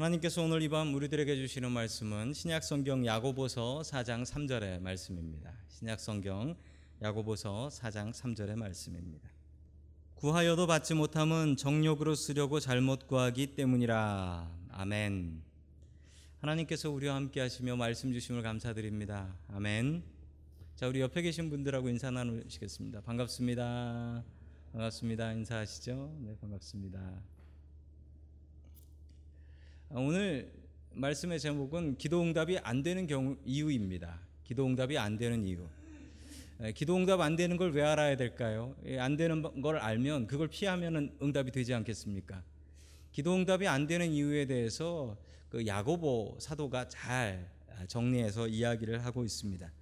하나님께서 오늘 이 밤 우리들에게 주시는 말씀은 신약 성경 야고보서 4장 3절의 말씀입니다. 신약 성경 야고보서 4장 3절의 말씀입니다. 구하여도 받지 못함은 정욕으로 쓰려고 잘못 구하기 때문이라. 아멘. 하나님께서 우리와 함께 하시며 말씀 주심을 감사드립니다. 아멘. 자, 우리 옆에 계신 분들하고 인사 나누시겠습니다. 반갑습니다. 반갑습니다. 인사하시죠? 네, 반갑습니다. 아, 오늘 말씀의 제목은 기도 응답이 안 되는 경우 이유입니다. 기도 응답이 안 되는 이유. 에, 기도 응답 안 되는 걸 왜 알아야 될까요? 예, 안 되는 걸 알면 그걸 피하면은 응답이 되지 않겠습니까? 기도 응답이 안 되는 이유에 대해서 그 야고보 사도가 잘 정리해서 이야기를 하고 있습니다.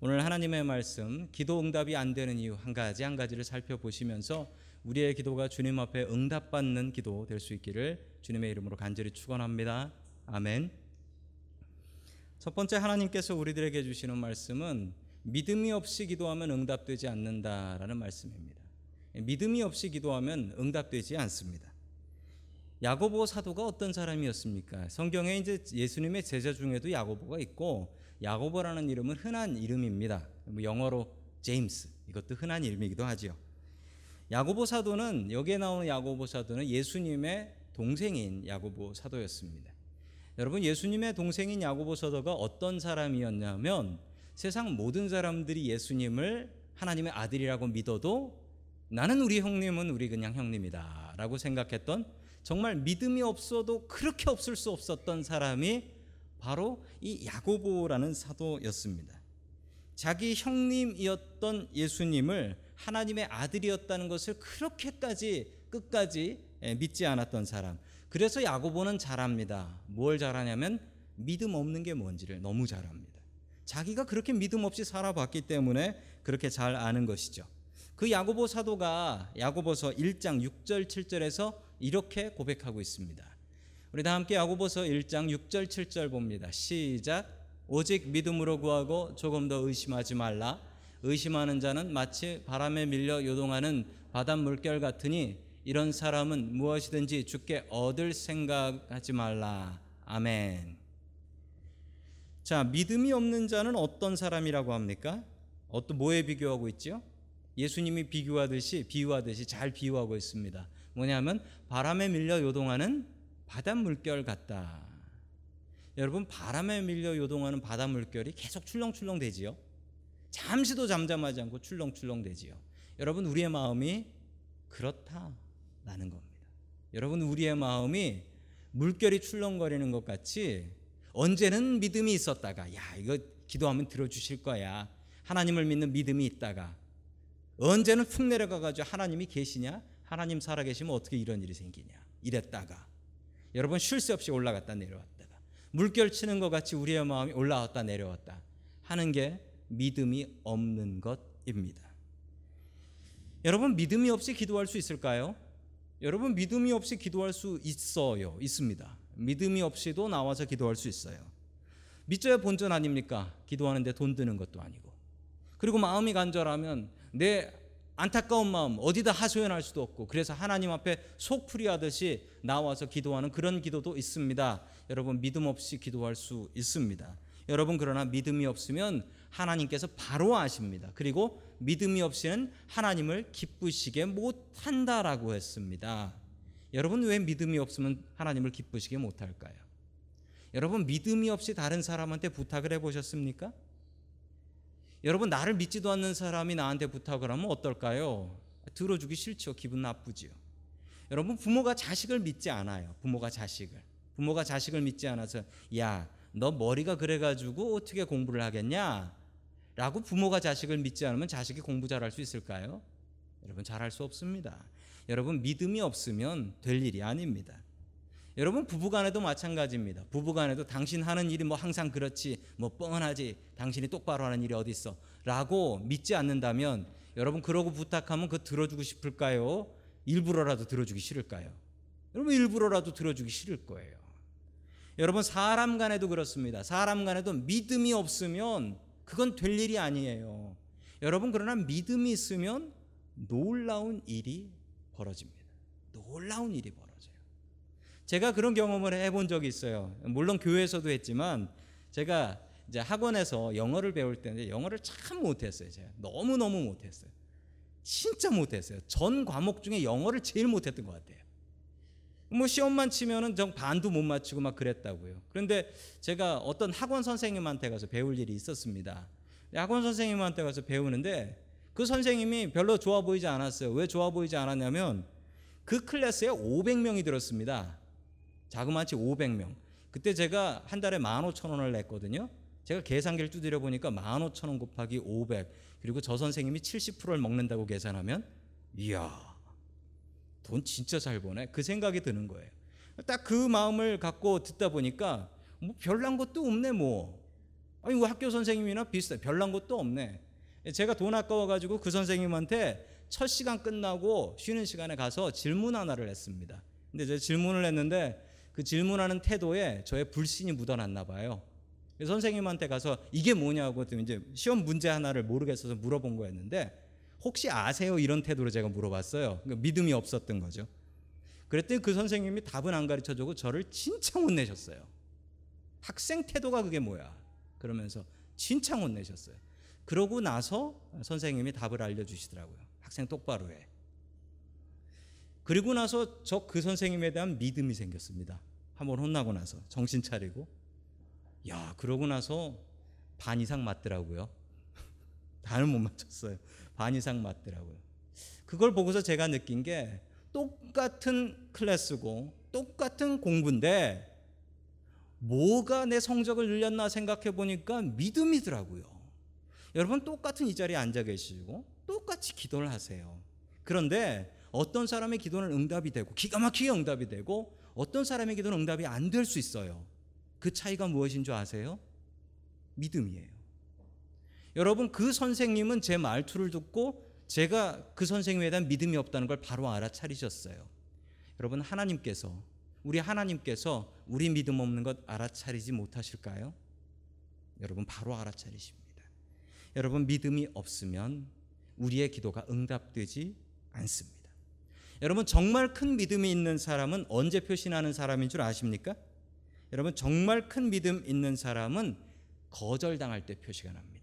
오늘 하나님의 말씀 기도 응답이 안 되는 이유 한 가지 한 가지를 살펴보시면서 우리의 기도가 주님 앞에 응답받는 기도 될 수 있기를 주님의 이름으로 간절히 축원합니다. 아멘. 첫 번째 하나님께서 우리들에게 주시는 말씀은 믿음이 없이 기도하면 응답되지 않는다라는 말씀입니다. 믿음이 없이 기도하면 응답되지 않습니다. 야고보 사도가 어떤 사람이었습니까? 성경에 이제 예수님의 제자 중에도 야고보가 있고 야고보라는 이름은 흔한 이름입니다. 뭐 영어로 제임스 이것도 흔한 이름이기도 하지요. 야고보 사도는 여기에 나오는 야고보 사도는 예수님의 동생인 야고보 사도였습니다. 여러분 예수님의 동생인 야고보 사도가 어떤 사람이었냐면 세상 모든 사람들이 예수님을 하나님의 아들이라고 믿어도 나는 우리 형님은 우리 그냥 형님이다라고 생각했던 정말 믿음이 없어도 그렇게 없을 수 없었던 사람이 바로 이 야고보라는 사도였습니다. 자기 형님이었던 예수님을 하나님의 아들이었다는 것을 그렇게까지 끝까지 믿지 않았던 사람. 그래서 야고보는 잘합니다. 뭘 잘하냐면 믿음 없는 게 뭔지를 너무 잘합니다. 자기가 그렇게 믿음 없이 살아봤기 때문에 그렇게 잘 아는 것이죠. 그 야고보 사도가 야고보서 1장 6절 7절에서 이렇게 고백하고 있습니다. 우리 다 함께 야고보서 1장 6절 7절 봅니다. 시작. 오직 믿음으로 구하고 조금 더 의심하지 말라. 의심하는 자는 마치 바람에 밀려 요동하는 바닷 물결 같으니 이런 사람은 무엇이든지 죽게 얻을 생각하지 말라. 아멘. 자, 믿음이 없는 자는 어떤 사람이라고 합니까? 어떤 뭐에 비교하고 있죠? 예수님이 비교하듯이 비유하듯이 잘 비유하고 있습니다. 뭐냐면 바람에 밀려 요동하는 바닷 물결 같다. 여러분 바람에 밀려 요동하는 바닷 물결이 계속 출렁출렁 되지요. 잠시도 잠잠하지 않고 출렁출렁 되지요. 여러분 우리의 마음이 그렇다라는 겁니다. 여러분 우리의 마음이 물결이 출렁거리는 것 같이 언제는 믿음이 있었다가 야 이거 기도하면 들어주실 거야 하나님을 믿는 믿음이 있다가 언제는 푹 내려가 가지고 하나님이 계시냐 하나님 살아계시면 어떻게 이런 일이 생기냐 이랬다가 여러분 쉴 새 없이 올라갔다 내려왔다가 물결 치는 것 같이 우리의 마음이 올라왔다 내려왔다 하는 게 믿음이 없는 것입니다. 여러분 믿음이 없이 기도할 수 있을까요? 여러분 믿음이 없이 기도할 수 있어요. 있습니다. 믿음이 없이도 나와서 기도할 수 있어요. 믿져야 본전 아닙니까? 기도하는데 돈 드는 것도 아니고. 그리고 마음이 간절하면 내 안타까운 마음 어디다 하소연할 수도 없고 그래서 하나님 앞에 속풀이 하듯이 나와서 기도하는 그런 기도도 있습니다. 여러분 믿음 없이 기도할 수 있습니다. 여러분 그러나 믿음이 없으면 하나님께서 바로 아십니다. 그리고 믿음이 없이는 하나님을 기쁘시게 못한다라고 했습니다. 여러분 왜 믿음이 없으면 하나님을 기쁘시게 못할까요? 여러분 믿음이 없이 다른 사람한테 부탁을 해보셨습니까? 여러분 나를 믿지도 않는 사람이 나한테 부탁을 하면 어떨까요? 들어주기 싫죠. 기분 나쁘지요. 여러분 부모가 자식을 믿지 않아요. 부모가 자식을. 부모가 자식을 믿지 않아서 야, 너 머리가 그래 가지고 어떻게 공부를 하겠냐? 라고 부모가 자식을 믿지 않으면 자식이 공부 잘할 수 있을까요? 여러분 잘할 수 없습니다. 여러분 믿음이 없으면 될 일이 아닙니다. 여러분 부부간에도 마찬가지입니다. 부부간에도 당신 하는 일이 뭐 항상 그렇지 뭐 뻔하지 당신이 똑바로 하는 일이 어디 있어 라고 믿지 않는다면 여러분 그러고 부탁하면 그 들어주고 싶을까요? 일부러라도 들어주기 싫을까요? 여러분 일부러라도 들어주기 싫을 거예요. 여러분 사람 간에도 그렇습니다. 사람 간에도 믿음이 없으면 그건 될 일이 아니에요. 여러분 그러나 믿음이 있으면 놀라운 일이 벌어집니다. 놀라운 일이 벌어져요. 제가 그런 경험을 해본 적이 있어요. 물론 교회에서도 했지만 제가 이제 학원에서 영어를 배울 때는 영어를 참 못했어요. 제가 너무 너무 못했어요. 진짜 못했어요. 전 과목 중에 영어를 제일 못했던 것 같아요. 뭐 시험만 치면은 정 반도 못 맞추고 막 그랬다고요. 그런데 제가 어떤 학원 선생님한테 가서 배울 일이 있었습니다. 학원 선생님한테 가서 배우는데 그 선생님이 별로 좋아 보이지 않았어요. 왜 좋아 보이지 않았냐면 그 클래스에 500명이 들었습니다. 자그마치 500명. 그때 제가 한 달에 15,000원을 냈거든요. 제가 계산기를 두드려 보니까 15,000원 곱하기 500 그리고 저 선생님이 70%를 먹는다고 계산하면 이야 돈 진짜 잘 버네 그 생각이 드는 거예요. 딱 그 마음을 갖고 듣다 보니까 뭐 별난 것도 없네 뭐 아니 뭐 학교 선생님이나 비슷해 별난 것도 없네. 제가 돈 아까워 가지고 그 선생님한테 첫 시간 끝나고 쉬는 시간에 가서 질문 하나를 했습니다. 근데 제가 질문을 했는데 그 질문하는 태도에 저의 불신이 묻어났나 봐요. 선생님한테 가서 이게 뭐냐고 또 이제 시험 문제 하나를 모르겠어서 물어본 거였는데 혹시 아세요? 이런 태도로 제가 물어봤어요. 그러니까 믿음이 없었던 거죠. 그랬더니 그 선생님이 답은 안 가르쳐 주고 저를 진짜 혼내셨어요. 학생 태도가 그게 뭐야? 그러면서 진짜 혼내셨어요. 그러고 나서 선생님이 답을 알려주시더라고요. 학생 똑바로 해. 그리고 나서 저 그 선생님에 대한 믿음이 생겼습니다. 한번 혼나고 나서 정신 차리고 야 그러고 나서 반 이상 맞더라고요. 반은 못 맞췄어요. 반 이상 맞더라고요. 그걸 보고서 제가 느낀 게 똑같은 클래스고 똑같은 공부인데 뭐가 내 성적을 늘렸나 생각해 보니까 믿음이더라고요. 여러분 똑같은 이 자리에 앉아 계시고 똑같이 기도를 하세요. 그런데 어떤 사람의 기도는 응답이 되고 기가 막히게 응답이 되고 어떤 사람의 기도는 응답이 안 될 수 있어요. 그 차이가 무엇인 줄 아세요? 믿음이에요. 여러분 그 선생님은 제 말투를 듣고 제가 그 선생님에 대한 믿음이 없다는 걸 바로 알아차리셨어요. 여러분 하나님께서 우리 하나님께서 우리 믿음 없는 것 알아차리지 못하실까요? 여러분 바로 알아차리십니다. 여러분 믿음이 없으면 우리의 기도가 응답되지 않습니다. 여러분 정말 큰 믿음이 있는 사람은 언제 표신하는 사람인 줄 아십니까? 여러분 정말 큰 믿음 있는 사람은 거절당할 때 표시가 납니다.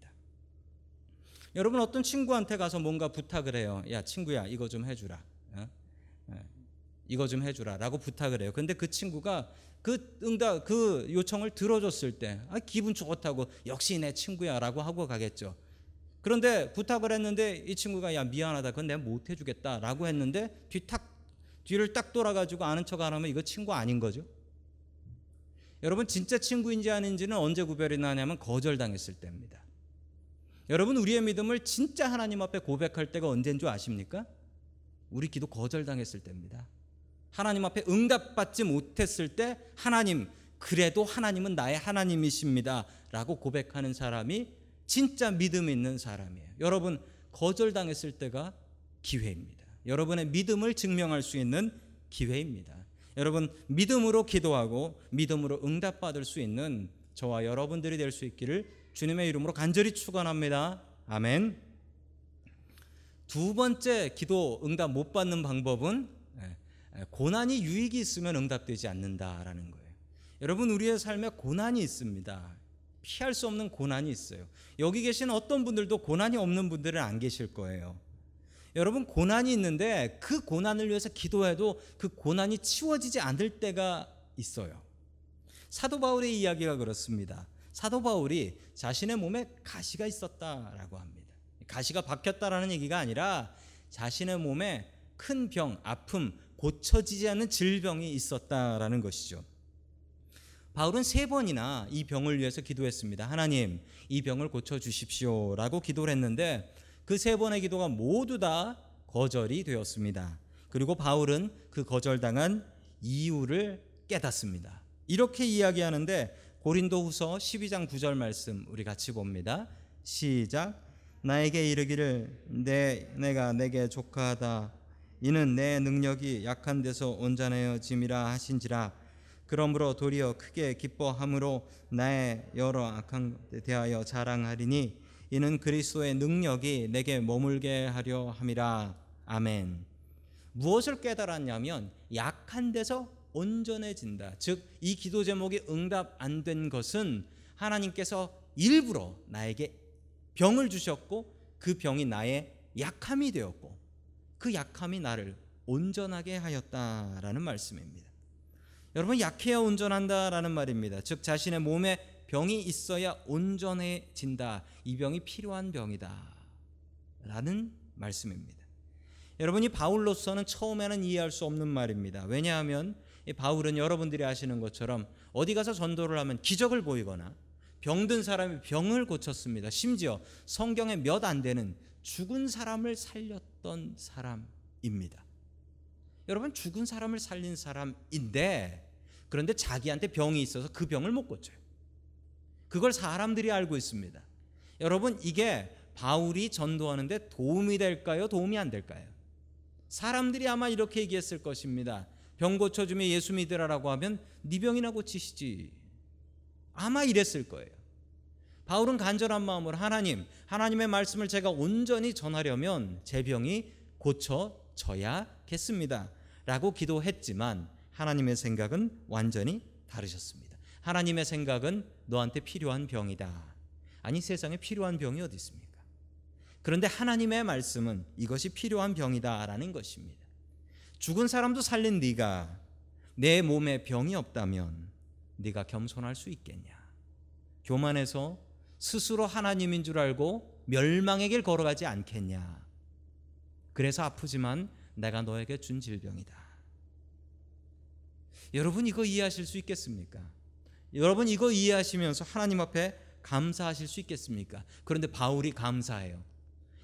여러분 어떤 친구한테 가서 뭔가 부탁을 해요. 야 친구야 이거 좀 해주라. 어? 어, 이거 좀 해주라라고 부탁을 해요. 근데 그 친구가 그 응답 그 요청을 들어줬을 때 아, 기분 좋다고 역시 내 친구야라고 하고 가겠죠. 그런데 부탁을 했는데 이 친구가 야 미안하다 그건 내가 못 해주겠다라고 했는데 뒤탁 뒤를 딱 돌아가지고 아는 척 안 하면 이거 친구 아닌 거죠. 여러분 진짜 친구인지 아닌지는 언제 구별이 나냐면 거절당했을 때입니다. 여러분 우리의 믿음을 진짜 하나님 앞에 고백할 때가 언제인 줄 아십니까? 우리 기도 거절당했을 때입니다. 하나님 앞에 응답받지 못했을 때 하나님 그래도 하나님은 나의 하나님이십니다라고 고백하는 사람이 진짜 믿음 있는 사람이에요. 여러분 거절당했을 때가 기회입니다. 여러분의 믿음을 증명할 수 있는 기회입니다. 여러분 믿음으로 기도하고 믿음으로 응답받을 수 있는 저와 여러분들이 될 수 있기를 주님의 이름으로 간절히 축원합니다. 아멘. 두 번째 기도 응답 못 받는 방법은 예, 고난이 유익이 있으면 응답되지 않는다라는 거예요. 여러분 우리의 삶에 고난이 있습니다. 피할 수 없는 고난이 있어요. 여기 계신 어떤 분들도 고난이 없는 분들은 안 계실 거예요. 여러분 고난이 있는데 그 고난을 위해서 기도해도 그 고난이 치워지지 않을 때가 있어요. 사도 바울의 이야기가 그렇습니다. 사도 바울이 자신의 몸에 가시가 있었다라고 합니다. 가시가 박혔다라는 얘기가 아니라 자신의 몸에 큰 병, 아픔, 고쳐지지 않는 질병이 있었다라는 것이죠. 바울은 세 번이나 이 병을 위해서 기도했습니다. 하나님, 이 병을 고쳐 주십시오라고 기도를 했는데 그 세 번의 기도가 모두 다 거절이 되었습니다. 그리고 바울은 그 거절당한 이유를 깨닫습니다. 이렇게 이야기하는데 고린도후서 12장 9절 말씀 우리 같이 봅니다. 시작. 나에게 이르기를 내 내가 내게 조카하다 이는 내 능력이 약한 데서 온전해짐이라 하신지라 그러므로 도리어 크게 기뻐함으로 나의 여러 악한 데 대하여 자랑하리니 이는 그리스도의 능력이 내게 머물게 하려 함이라 아멘. 무엇을 깨달았냐면 약한 데서 온전해진다. 즉 이 기도 제목이 응답 안 된 것은 하나님께서 일부러 나에게 병을 주셨고 그 병이 나의 약함이 되었고 그 약함이 나를 온전하게 하였다라는 말씀입니다. 여러분 약해야 온전한다라는 말입니다. 즉 자신의 몸에 병이 있어야 온전해진다. 이 병이 필요한 병이다. 라는 말씀입니다. 여러분이 바울로서는 처음에는 이해할 수 없는 말입니다. 왜냐하면 이 바울은 여러분들이 아시는 것처럼 어디 가서 전도를 하면 기적을 보이거나 병든 사람이 병을 고쳤습니다. 심지어 성경에 몇 안 되는 죽은 사람을 살렸던 사람입니다. 여러분 죽은 사람을 살린 사람인데 그런데 자기한테 병이 있어서 그 병을 못 고쳐요. 그걸 사람들이 알고 있습니다. 여러분 이게 바울이 전도하는데 도움이 될까요? 도움이 안 될까요? 사람들이 아마 이렇게 얘기했을 것입니다. 병 고쳐주며 예수 믿으라라고 하면 네 병이나 고치시지. 아마 이랬을 거예요. 바울은 간절한 마음으로 하나님, 하나님의 말씀을 제가 온전히 전하려면 제 병이 고쳐져야겠습니다. 라고 기도했지만 하나님의 생각은 완전히 다르셨습니다. 하나님의 생각은 너한테 필요한 병이다. 아니 세상에 필요한 병이 어디 있습니까? 그런데 하나님의 말씀은 이것이 필요한 병이다라는 것입니다. 죽은 사람도 살린 네가 내 몸에 병이 없다면 네가 겸손할 수 있겠냐? 교만해서 스스로 하나님인 줄 알고 멸망의 길 걸어가지 않겠냐? 그래서 아프지만 내가 너에게 준 질병이다. 여러분 이거 이해하실 수 있겠습니까? 여러분 이거 이해하시면서 하나님 앞에 감사하실 수 있겠습니까? 그런데 바울이 감사해요.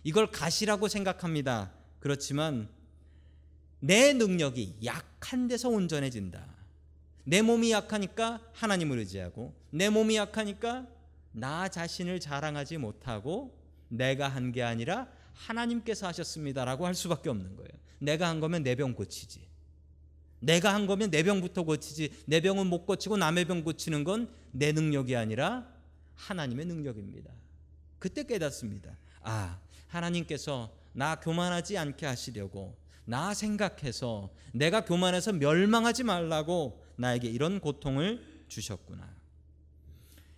이걸 가시라고 생각합니다. 그렇지만 내 능력이 약한 데서 온전해진다. 내 몸이 약하니까 하나님을 의지하고 내 몸이 약하니까 나 자신을 자랑하지 못하고 내가 한 게 아니라 하나님께서 하셨습니다라고 할 수밖에 없는 거예요. 내가 한 거면 내 병 고치지. 내가 한 거면 내 병부터 고치지. 내 병은 못 고치고 남의 병 고치는 건 내 능력이 아니라 하나님의 능력입니다. 그때 깨닫습니다. 아, 하나님께서 나 교만하지 않게 하시려고 나 생각해서 내가 교만해서 멸망하지 말라고 나에게 이런 고통을 주셨구나.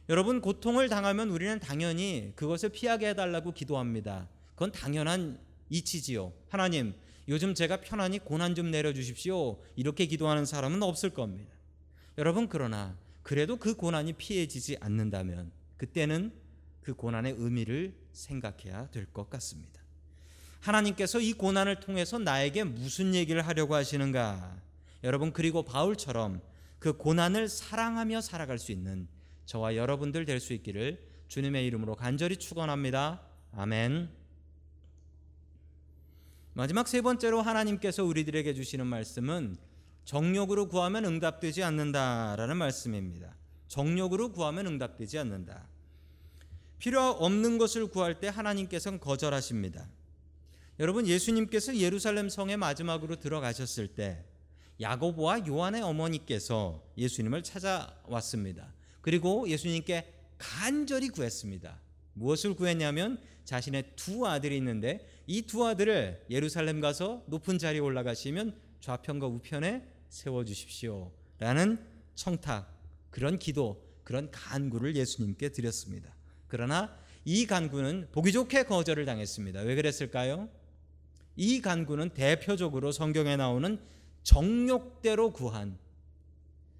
여러분 고통을 당하면 우리는 당연히 그것을 피하게 해달라고 기도합니다. 그건 당연한 이치지요. 하나님, 요즘 제가 편안히 고난 좀 내려주십시오. 이렇게 기도하는 사람은 없을 겁니다. 여러분 그러나 그래도 그 고난이 피해지지 않는다면 그때는 그 고난의 의미를 생각해야 될 것 같습니다. 하나님께서 이 고난을 통해서 나에게 무슨 얘기를 하려고 하시는가? 여러분 그리고 바울처럼 그 고난을 사랑하며 살아갈 수 있는 저와 여러분들 될 수 있기를 주님의 이름으로 간절히 축원합니다. 아멘. 마지막 세 번째로 하나님께서 우리들에게 주시는 말씀은 정욕으로 구하면 응답되지 않는다라는 말씀입니다. 정욕으로 구하면 응답되지 않는다. 필요 없는 것을 구할 때 하나님께서는 거절하십니다. 여러분 예수님께서 예루살렘 성에 마지막으로 들어가셨을 때 야고보와 요한의 어머니께서 예수님을 찾아왔습니다. 그리고 예수님께 간절히 구했습니다. 무엇을 구했냐면 자신의 두 아들이 있는데 이 두 아들을 예루살렘 가서 높은 자리에 올라가시면 좌편과 우편에 세워 주십시오. 라는 청탁, 그런 기도, 그런 간구를 예수님께 드렸습니다. 그러나 이 간구는 보기 좋게 거절을 당했습니다. 왜 그랬을까요? 이 간구는 대표적으로 성경에 나오는 정욕대로 구한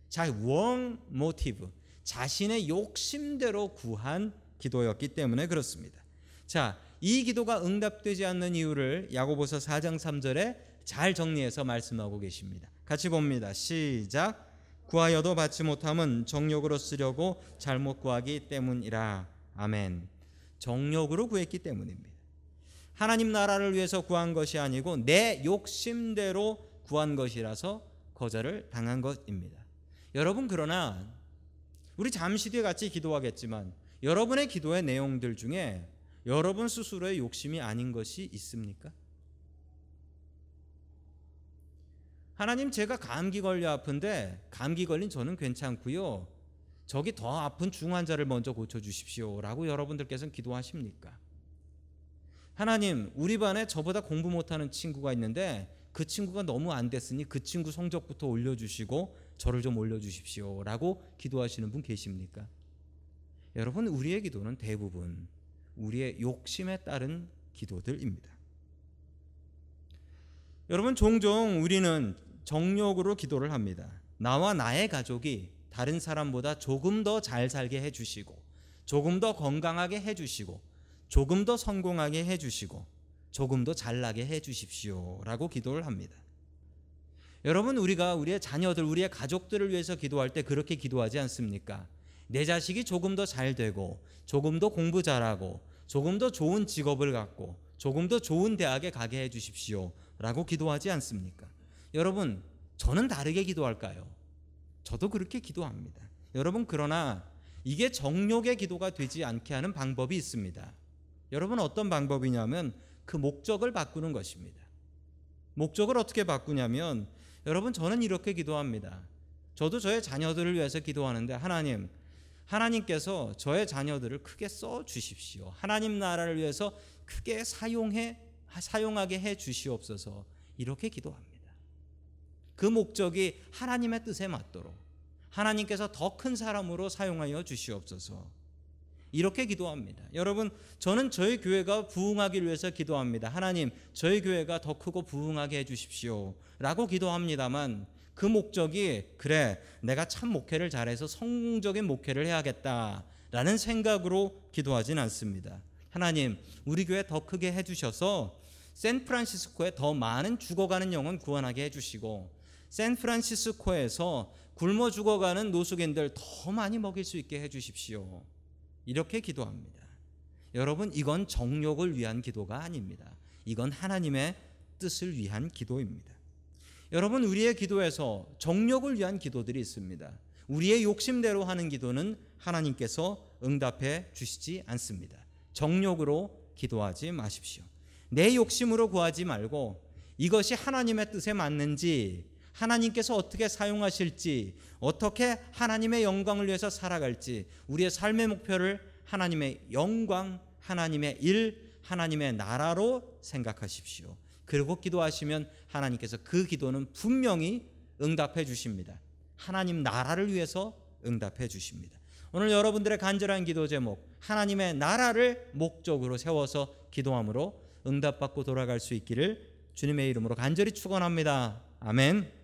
자, 원 모티브, 자신의 욕심대로 구한 기도였기 때문에 그렇습니다. 자, 이 기도가 응답되지 않는 이유를 야고보서 4장 3절에 잘 정리해서 말씀하고 계십니다. 같이 봅니다. 시작. 구하여도 받지 못함은 정욕으로 쓰려고 잘못 구하기 때문이라. 아멘. 정욕으로 구했기 때문입니다. 하나님 나라를 위해서 구한 것이 아니고 내 욕심대로 구한 것이라서 거절을 당한 것입니다. 여러분 그러나 우리 잠시 뒤에 같이 기도하겠지만 여러분의 기도의 내용들 중에 여러분 스스로의 욕심이 아닌 것이 있습니까? 하나님 제가 감기 걸려 아픈데 감기 걸린 저는 괜찮고요. 저기 더 아픈 중환자를 먼저 고쳐 주십시오라고 여러분들께서는 기도하십니까? 하나님, 우리 반에 저보다 공부 못하는 친구가 있는데 그 친구가 너무 안 됐으니 그 친구 성적부터 올려주시고 저를 좀 올려주십시오 라고 기도하시는 분 계십니까? 여러분 우리의 기도는 대부분 우리의 욕심에 따른 기도들입니다. 여러분 종종 우리는 정욕으로 기도를 합니다. 나와 나의 가족이 다른 사람보다 조금 더 잘 살게 해주시고, 조금 더 건강하게 해주시고, 조금 더 성공하게 해주시고, 조금 더 잘나게 해주십시오 라고 기도를 합니다. 여러분 우리가 우리의 자녀들, 우리의 가족들을 위해서 기도할 때 그렇게 기도하지 않습니까? 내 자식이 조금 더 잘 되고, 조금 더 공부 잘하고, 조금 더 좋은 직업을 갖고, 조금 더 좋은 대학에 가게 해주십시오. 라고 기도하지 않습니까? 여러분, 저는 다르게 기도할까요? 저도 그렇게 기도합니다. 여러분, 그러나 이게 정욕의 기도가 되지 않게 하는 방법이 있습니다. 여러분, 어떤 방법이냐면 그 목적을 바꾸는 것입니다. 목적을 어떻게 바꾸냐면 여러분, 저는 이렇게 기도합니다. 저도 저의 자녀들을 위해서 기도하는데 하나님, 하나님께서 저의 자녀들을 크게 써 주십시오. 하나님 나라를 위해서 크게 사용해 사용하게 해 주시옵소서. 이렇게 기도합니다. 그 목적이 하나님의 뜻에 맞도록 하나님께서 더 큰 사람으로 사용하여 주시옵소서. 이렇게 기도합니다. 여러분, 저는 저희 교회가 부흥하기를 위해서 기도합니다. 하나님, 저희 교회가 더 크고 부흥하게 해 주십시오. 라고 기도합니다만 그 목적이 그래, 내가 참 목회를 잘해서 성공적인 목회를 해야겠다. 라는 생각으로 기도하진 않습니다. 하나님, 우리 교회 더 크게 해 주셔서 샌프란시스코에 더 많은 죽어가는 영혼 구원하게 해 주시고 샌프란시스코에서 굶어 죽어가는 노숙인들 더 많이 먹일 수 있게 해 주십시오. 이렇게 기도합니다. 여러분 이건 정욕을 위한 기도가 아닙니다. 이건 하나님의 뜻을 위한 기도입니다. 여러분 우리의 기도에서 정욕을 위한 기도들이 있습니다. 우리의 욕심대로 하는 기도는 하나님께서 응답해 주시지 않습니다. 정욕으로 기도하지 마십시오. 내 욕심으로 구하지 말고 이것이 하나님의 뜻에 맞는지 하나님께서 어떻게 사용하실지 어떻게 하나님의 영광을 위해서 살아갈지 우리의 삶의 목표를 하나님의 영광, 하나님의 일, 하나님의 나라로 생각하십시오. 그리고 기도하시면 하나님께서 그 기도는 분명히 응답해 주십니다. 하나님 나라를 위해서 응답해 주십니다. 오늘 여러분들의 간절한 기도 제목 하나님의 나라를 목적으로 세워서 기도함으로 응답받고 돌아갈 수 있기를 주님의 이름으로 간절히 축원합니다. 아멘.